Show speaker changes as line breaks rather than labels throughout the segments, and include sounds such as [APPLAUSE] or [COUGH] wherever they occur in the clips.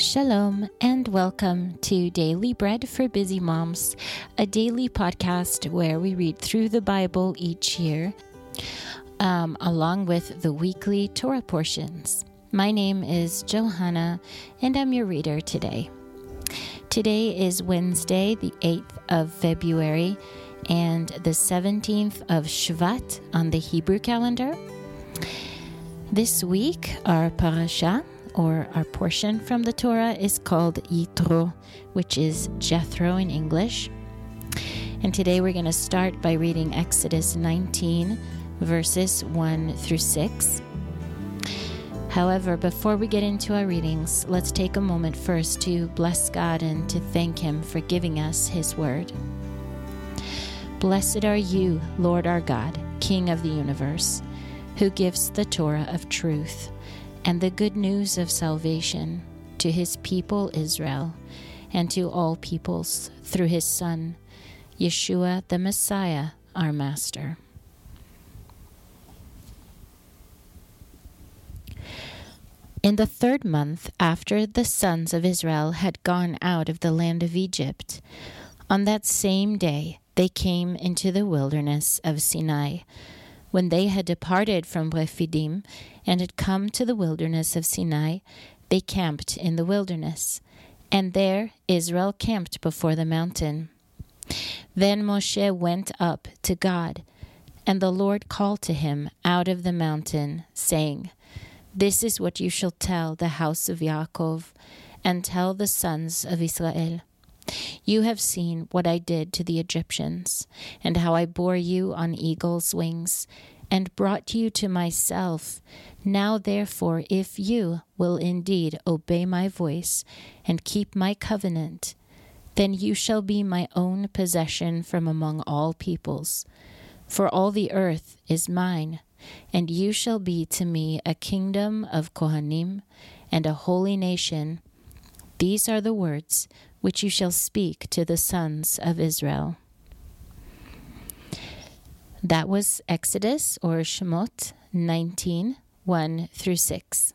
Shalom and welcome to Daily Bread for Busy Moms, a daily podcast where we read through the Bible each year, um, along with the weekly Torah portions. My name is Johanna and I'm your reader today. Today is Wednesday, the 8th of February, and the 17th of Shvat on the Hebrew calendar. This week, our parasha or our portion from the Torah is called Yitro, which is Jethro in English. And today we're going to start by reading Exodus 19, verses 1 through 6. However, before we get into our readings, let's take a moment first to bless God and to thank Him for giving us His word. Blessed are you, Lord our God, King of the universe, who gives the Torah of truth and the good news of salvation to his people Israel and to all peoples through his Son, Yeshua the Messiah, our Master. In the third month after the sons of Israel had gone out of the land of Egypt, on that same day they came into the wilderness of Sinai when they had departed from Rephidim and had come to the wilderness of Sinai, they camped in the wilderness. And there Israel camped before the mountain. Then Moshe went up to God, and the Lord called to him out of the mountain, saying, This is what you shall tell the house of Yaakov, and tell the sons of Israel. You have seen what I did to the Egyptians, and how I bore you on eagle's wings, and brought you to myself. Now, therefore, if you will indeed obey my voice and keep my covenant, then you shall be my own possession from among all peoples. For all the earth is mine, and you shall be to me a kingdom of Kohanim and a holy nation. These are the words which you shall speak to the sons of Israel. That was Exodus or Shemot 19 1 through 6.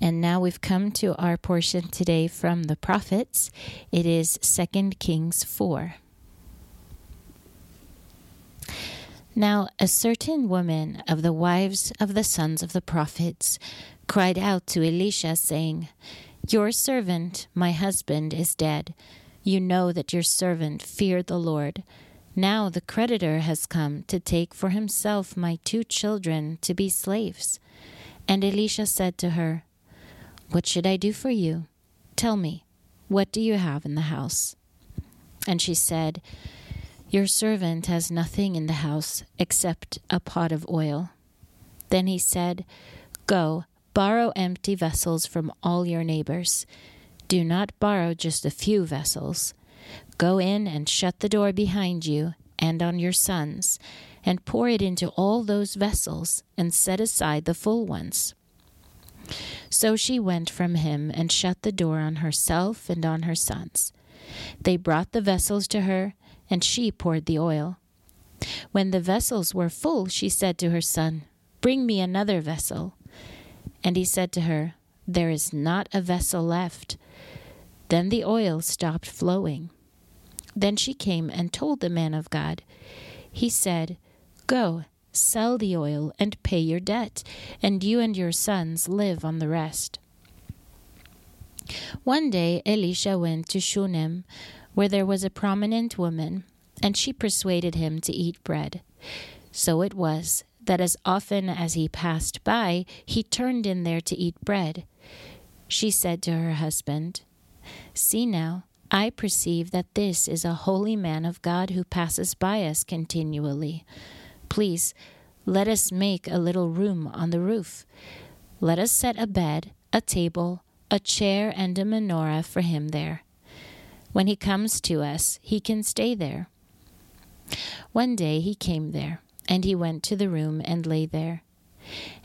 And now we've come to our portion today from the prophets. It is 2 Kings 4. Now, a certain woman of the wives of the sons of the prophets cried out to Elisha, saying, your servant, my husband, is dead. You know that your servant feared the Lord. Now the creditor has come to take for himself my two children to be slaves. And Elisha said to her, What should I do for you? Tell me, what do you have in the house? And she said, Your servant has nothing in the house except a pot of oil. Then he said, Go, Borrow empty vessels from all your neighbors. Do not borrow just a few vessels. Go in and shut the door behind you and on your sons, and pour it into all those vessels, and set aside the full ones. So she went from him and shut the door on herself and on her sons. They brought the vessels to her, and she poured the oil. When the vessels were full, she said to her son, Bring me another vessel. And he said to her, There is not a vessel left. Then the oil stopped flowing. Then she came and told the man of God. He said, Go, sell the oil and pay your debt, and you and your sons live on the rest. One day Elisha went to Shunem, where there was a prominent woman, and she persuaded him to eat bread. So it was that as often as he passed by, he turned in there to eat bread. She said to her husband, See now, I perceive that this is a holy man of God who passes by us continually. Please, let us make a little room on the roof. Let us set a bed, a table, a chair, and a menorah for him there. When he comes to us, he can stay there. One day he came there. And he went to the room and lay there.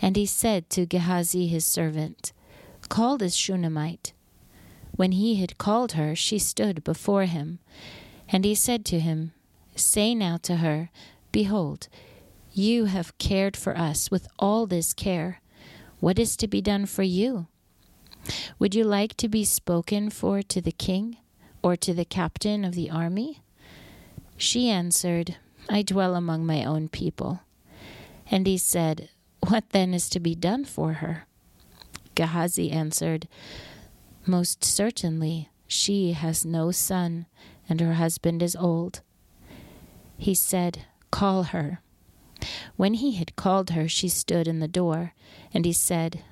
And he said to Gehazi his servant, Call this Shunammite. When he had called her, she stood before him. And he said to him, Say now to her, Behold, you have cared for us with all this care. What is to be done for you? Would you like to be spoken for to the king or to the captain of the army? She answered, I dwell among my own people. And he said, What then is to be done for her? Gehazi answered, Most certainly she has no son, and her husband is old. He said, Call her. When he had called her, she stood in the door, and he said,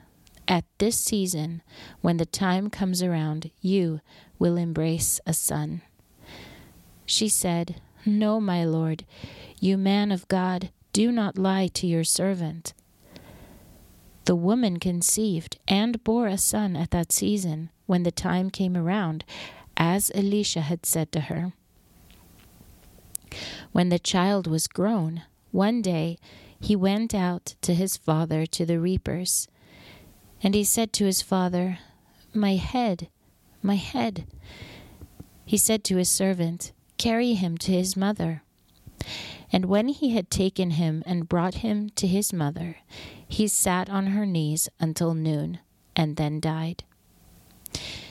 At this season, when the time comes around, you will embrace a son. She said, No, my lord, you man of God, do not lie to your servant. The woman conceived and bore a son at that season, when the time came around, as Elisha had said to her. When the child was grown, one day he went out to his father to the reapers. And he said to his father, My head, my head. He said to his servant, Carry him to his mother. And when he had taken him and brought him to his mother, he sat on her knees until noon, and then died.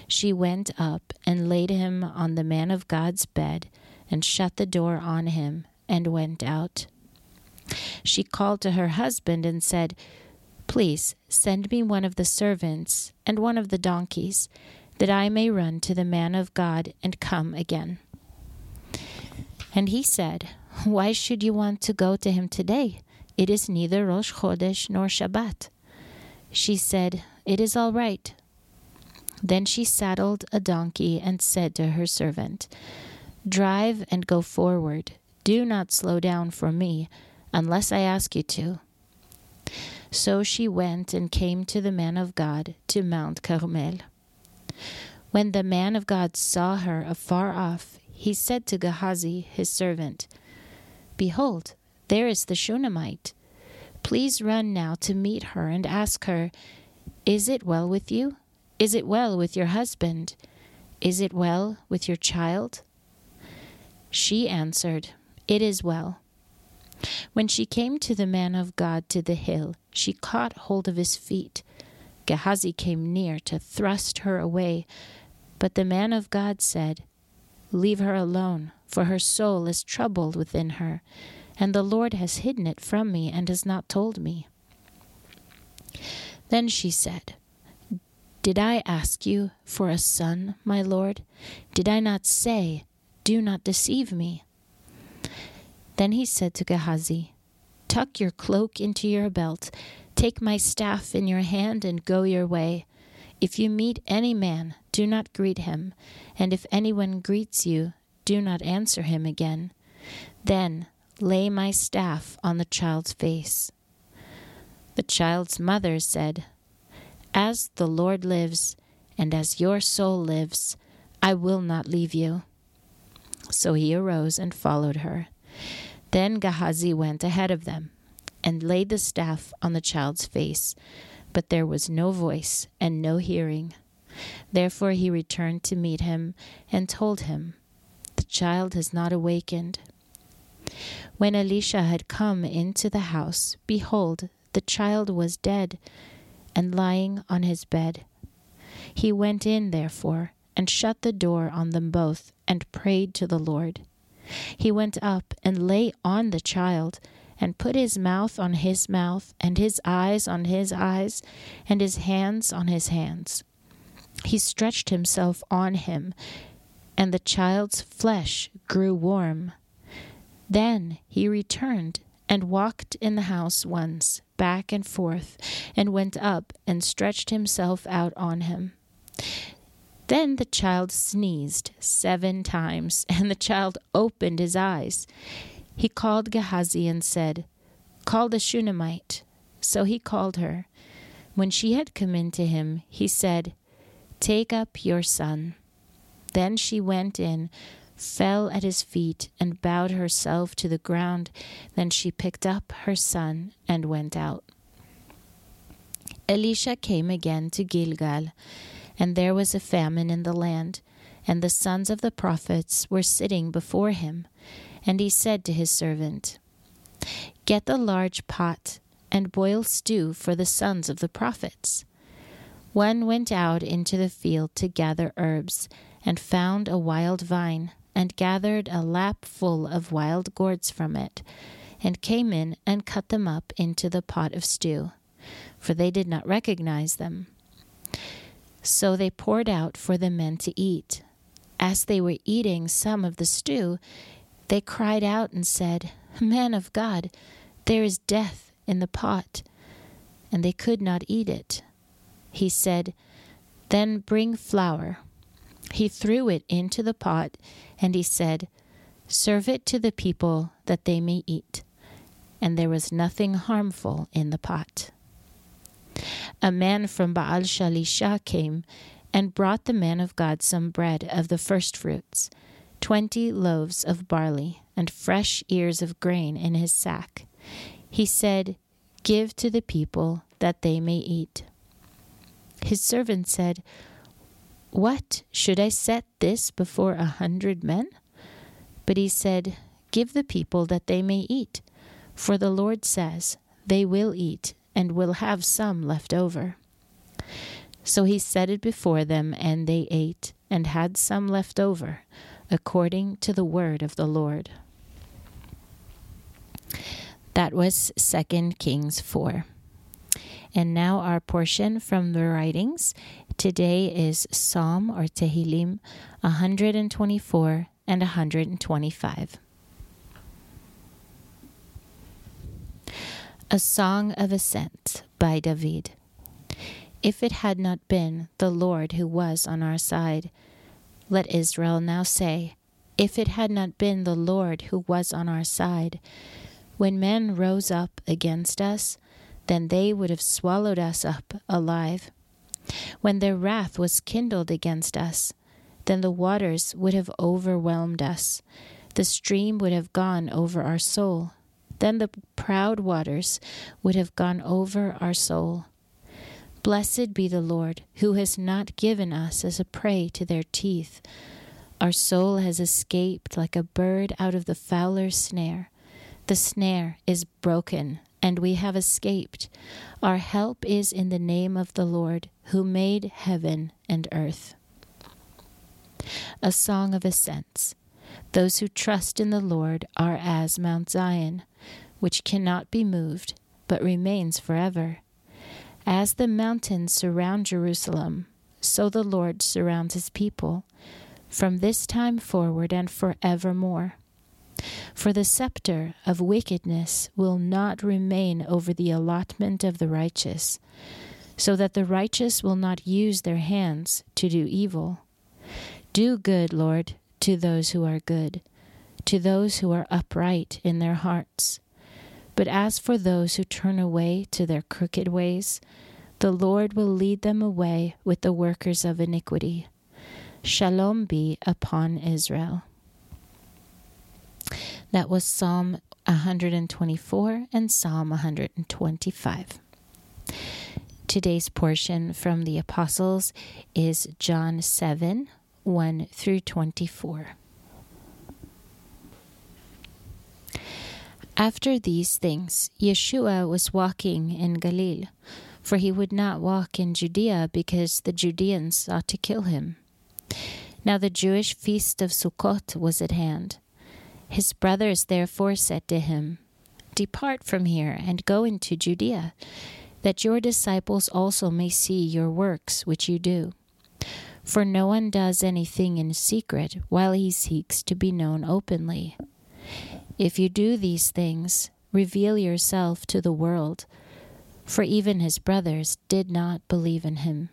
She went up and laid him on the man of God's bed, and shut the door on him, and went out. She called to her husband and said, Please send me one of the servants and one of the donkeys, that I may run to the man of God and come again. And he said, Why should you want to go to him today? It is neither Rosh Chodesh nor Shabbat. She said, It is all right. Then she saddled a donkey and said to her servant, Drive and go forward. Do not slow down for me unless I ask you to. So she went and came to the man of God to Mount Carmel. When the man of God saw her afar off, he said to Gehazi, his servant, Behold, there is the Shunammite. Please run now to meet her and ask her, Is it well with you? Is it well with your husband? Is it well with your child? She answered, It is well. When she came to the man of God to the hill, she caught hold of his feet. Gehazi came near to thrust her away, but the man of God said, Leave her alone, for her soul is troubled within her, and the Lord has hidden it from me and has not told me. Then she said, Did I ask you for a son, my Lord? Did I not say, Do not deceive me? Then he said to Gehazi, Tuck your cloak into your belt, take my staff in your hand, and go your way. If you meet any man, do not greet him, and if anyone greets you, do not answer him again. Then lay my staff on the child's face. The child's mother said, As the Lord lives, and as your soul lives, I will not leave you. So he arose and followed her. Then Gehazi went ahead of them and laid the staff on the child's face, but there was no voice and no hearing. Therefore he returned to meet him and told him, The child has not awakened. When Elisha had come into the house, behold, the child was dead and lying on his bed. He went in, therefore, and shut the door on them both, and prayed to the Lord. He went up and lay on the child, and put his mouth on his mouth, and his eyes on his eyes, and his hands on his hands. He stretched himself on him, and the child's flesh grew warm. Then he returned and walked in the house once, back and forth, and went up and stretched himself out on him. Then the child sneezed seven times, [LAUGHS] and the child opened his eyes. He called Gehazi and said, Call the Shunammite. So he called her. When she had come in to him, he said, Take up your son. Then she went in, fell at his feet, and bowed herself to the ground. Then she picked up her son and went out. Elisha came again to Gilgal and there was a famine in the land, and the sons of the prophets were sitting before him. And he said to his servant, Get the large pot, and boil stew for the sons of the prophets. One went out into the field to gather herbs, and found a wild vine, and gathered a lap full of wild gourds from it, and came in and cut them up into the pot of stew, for they did not recognize them. So they poured out for the men to eat. As they were eating some of the stew, they cried out and said, Man of God, there is death in the pot. And they could not eat it. He said, Then bring flour. He threw it into the pot, and he said, Serve it to the people that they may eat. And there was nothing harmful in the pot. A man from Baal Shalisha came and brought the man of God some bread of the firstfruits, twenty loaves of barley, and fresh ears of grain in his sack. He said, Give to the people that they may eat. His servant said, What, should I set this before a hundred men? But he said, Give the people that they may eat, for the Lord says, They will eat and will have some left over. So he set it before them, and they ate, and had some left over, according to the word of the Lord. That was 2 Kings 4. And now our portion from the writings. Today is Psalm or Tehillim 124 and 125. A Song of Ascent by David. If it had not been the Lord who was on our side, let Israel now say, If it had not been the Lord who was on our side, when men rose up against us, then they would have swallowed us up alive. When their wrath was kindled against us, then the waters would have overwhelmed us. The stream would have gone over our soul. Then the proud waters would have gone over our soul. Blessed be the Lord, who has not given us as a prey to their teeth. Our soul has escaped like a bird out of the fowler's snare. The snare is broken and we have escaped. Our help is in the name of the Lord, who made heaven and earth. A song of ascents. Those who trust in the Lord are as Mount Zion, which cannot be moved, but remains forever. As the mountains surround Jerusalem, so the Lord surrounds his people, from this time forward and forevermore. For the scepter of wickedness will not remain over the allotment of the righteous, so that the righteous will not use their hands to do evil. Do good, Lord, to those who are good, to those who are upright in their hearts. But as for those who turn away to their crooked ways, the Lord will lead them away with the workers of iniquity. Shalom be upon Israel. That was Psalm 124 and Psalm 125. Today's portion from the Apostles is John 7 1 through 24. After these things, Yeshua was walking in Galilee, for he would not walk in Judea because the Judeans sought to kill him. Now the Jewish feast of Sukkot was at hand. His brothers therefore said to him, Depart from here and go into Judea, that your disciples also may see your works which you do. For no one does anything in secret while he seeks to be known openly. If you do these things, reveal yourself to the world, for even his brothers did not believe in him.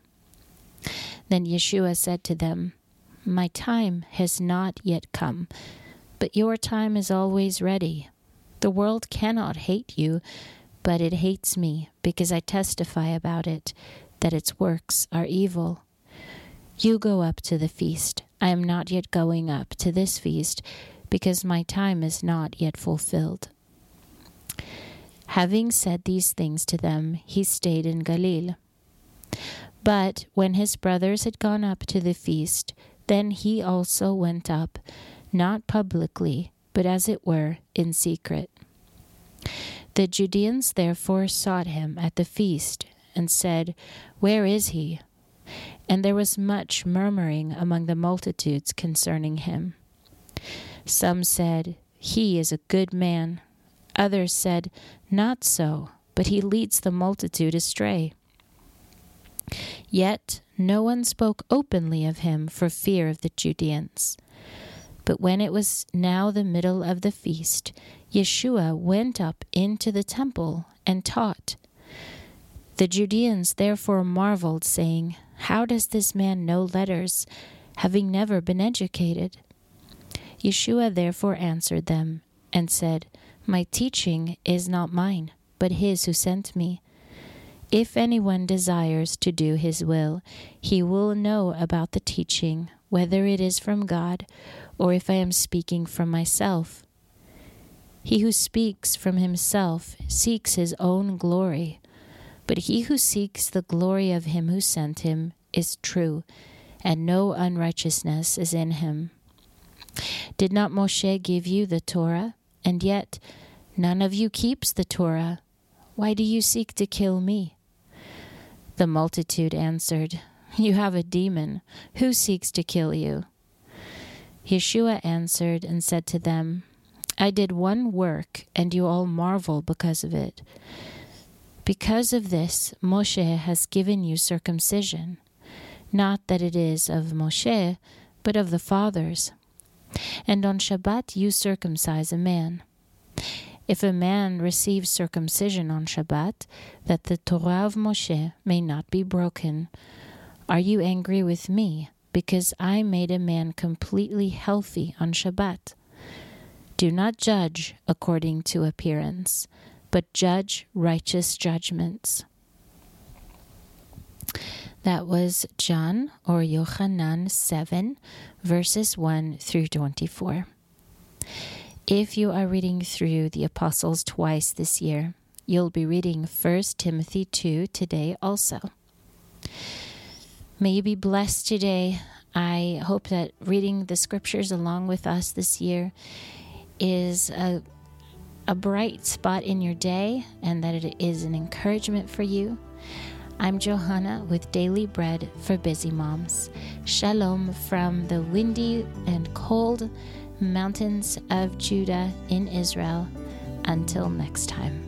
Then Yeshua said to them, My time has not yet come but your time is always ready. The world cannot hate you, but it hates me because I testify about it that its works are evil. You go up to the feast. I am not yet going up to this feast because my time is not yet fulfilled. Having said these things to them, he stayed in Galilee. But when his brothers had gone up to the feast, then he also went up not publicly, but as it were in secret. The Judeans therefore sought him at the feast, and said, Where is he? and there was much murmuring among the multitudes concerning him. Some said, He is a good man. Others said, Not so, but he leads the multitude astray. Yet no one spoke openly of him for fear of the Judeans. But when it was now the middle of the feast, Yeshua went up into the temple and taught. The Judeans therefore marveled, saying, How does this man know letters, having never been educated? Yeshua therefore answered them and said, My teaching is not mine, but his who sent me. If anyone desires to do his will, he will know about the teaching, whether it is from God or if I am speaking from myself. He who speaks from himself seeks his own glory, but he who seeks the glory of him who sent him is true, and no unrighteousness is in him. Did not Moshe give you the Torah? And yet none of you keeps the Torah. Why do you seek to kill me? The multitude answered, You have a demon. Who seeks to kill you? Yeshua answered and said to them, I did one work, and you all marvel because of it. Because of this, Moshe has given you circumcision. Not that it is of Moshe, but of the fathers. And on Shabbat you circumcise a man. If a man receives circumcision on Shabbat, that the Torah of Moshe may not be broken, are you angry with me because I made a man completely healthy on Shabbat? Do not judge according to appearance, but judge righteous judgments. That was John or Yochanan 7, verses 1 through 24. If you are reading through the Apostles twice this year, you'll be reading 1 Timothy 2 today also. May you be blessed today. I hope that reading the scriptures along with us this year is a, a bright spot in your day and that it is an encouragement for you. I'm Johanna with Daily Bread for Busy Moms. Shalom from the windy and cold mountains of Judah in Israel. Until next time.